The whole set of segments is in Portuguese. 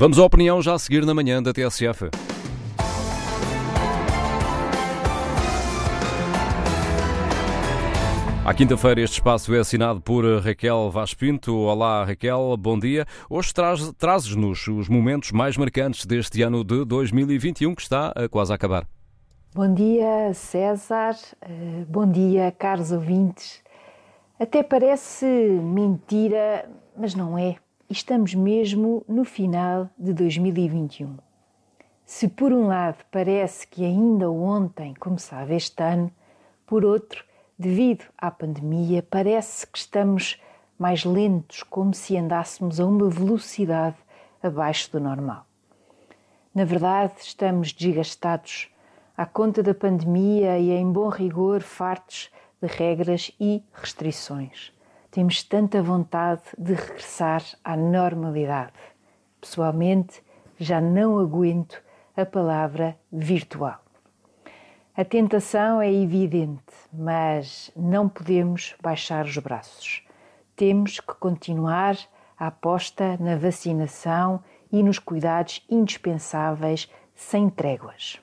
Vamos à opinião já a seguir na manhã da TSF. À quinta-feira este espaço é assinado por Raquel Vaz Pinto. Olá Raquel, bom dia. Hoje traz, trazes-nos os momentos mais marcantes deste ano de 2021 que está a quase a acabar. Bom dia César, eh, bom dia caros ouvintes. Até parece mentira, mas não é. Estamos mesmo no final de 2021. Se por um lado parece que ainda ontem começava este ano, por outro, devido à pandemia, parece que estamos mais lentos, como se andássemos a uma velocidade abaixo do normal. Na verdade, estamos desgastados à conta da pandemia e, em bom rigor, fartos de regras e restrições. Temos tanta vontade de regressar à normalidade. Pessoalmente, já não aguento a palavra virtual. A tentação é evidente, mas não podemos baixar os braços. Temos que continuar a aposta na vacinação e nos cuidados indispensáveis sem tréguas.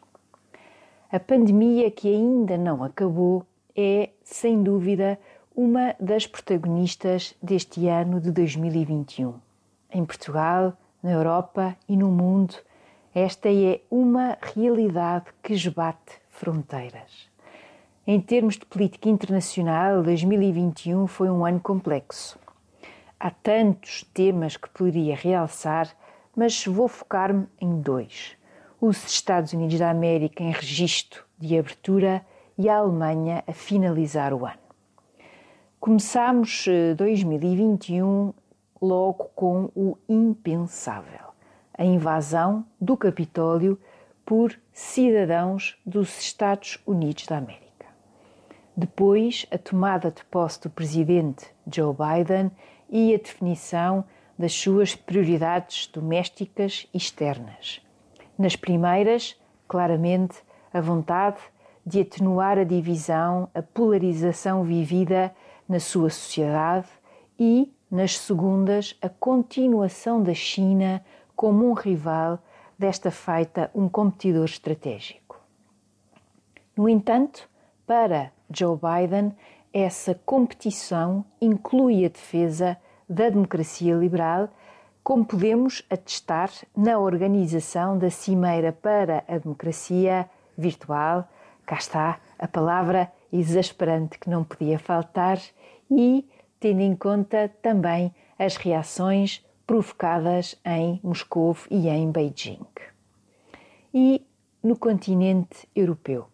A pandemia que ainda não acabou é, sem dúvida, uma das protagonistas deste ano de 2021. Em Portugal, na Europa e no mundo, esta é uma realidade que esbate fronteiras. Em termos de política internacional, 2021 foi um ano complexo. Há tantos temas que poderia realçar, mas vou focar-me em dois: os Estados Unidos da América em registro de abertura e a Alemanha a finalizar o ano. Começamos 2021 eh, logo com o impensável: a invasão do Capitólio por cidadãos dos Estados Unidos da América. Depois, a tomada de posse do presidente Joe Biden e a definição das suas prioridades domésticas e externas. Nas primeiras, claramente, a vontade de atenuar a divisão, a polarização vivida na sua sociedade e, nas segundas, a continuação da China como um rival, desta feita um competidor estratégico. No entanto, para Joe Biden, essa competição inclui a defesa da democracia liberal, como podemos atestar na organização da Cimeira para a Democracia Virtual, cá está a palavra exasperante que não podia faltar, e tendo em conta também as reações provocadas em Moscou e em Beijing. E no continente europeu,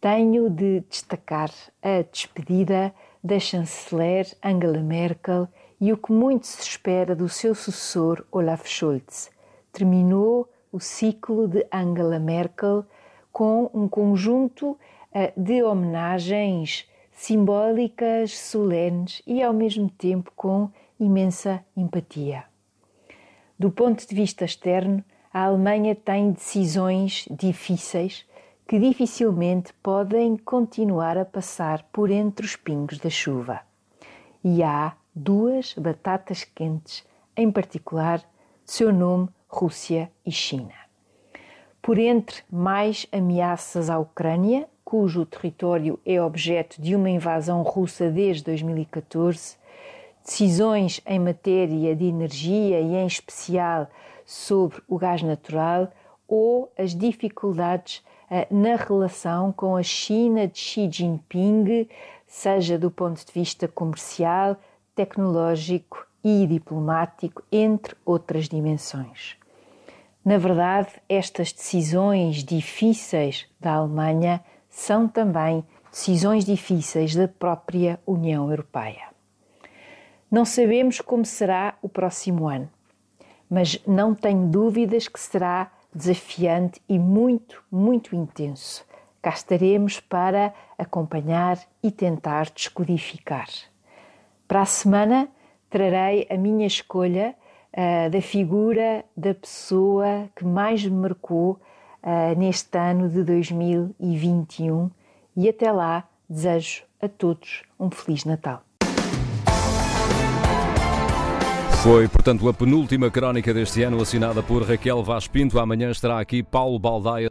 tenho de destacar a despedida da chanceler Angela Merkel e o que muito se espera do seu sucessor Olaf Scholz. Terminou o ciclo de Angela Merkel com um conjunto eh, de homenagens simbólicas, solenes e ao mesmo tempo com imensa empatia. Do ponto de vista externo, a Alemanha tem decisões difíceis que dificilmente podem continuar a passar por entre os pingos da chuva. E há duas batatas quentes, em particular, seu nome Rússia e China por entre mais ameaças à Ucrânia, cujo território é objeto de uma invasão russa desde 2014, decisões em matéria de energia e, em especial, sobre o gás natural, ou as dificuldades uh, na relação com a China de Xi Jinping, seja do ponto de vista comercial, tecnológico e diplomático, entre outras dimensões. Na verdade, estas decisões difíceis da Alemanha são também decisões difíceis da própria União Europeia. Não sabemos como será o próximo ano, mas não tenho dúvidas que será desafiante e muito, muito intenso. Cá estaremos para acompanhar e tentar descodificar. Para a semana, trarei a minha escolha uh, da figura da pessoa que mais me marcou uh, neste ano de 2021 e até lá desejo a todos um Feliz Natal. Foi, portanto, a penúltima crónica deste ano, assinada por Raquel Vaz Pinto. Amanhã estará aqui Paulo Baldaia.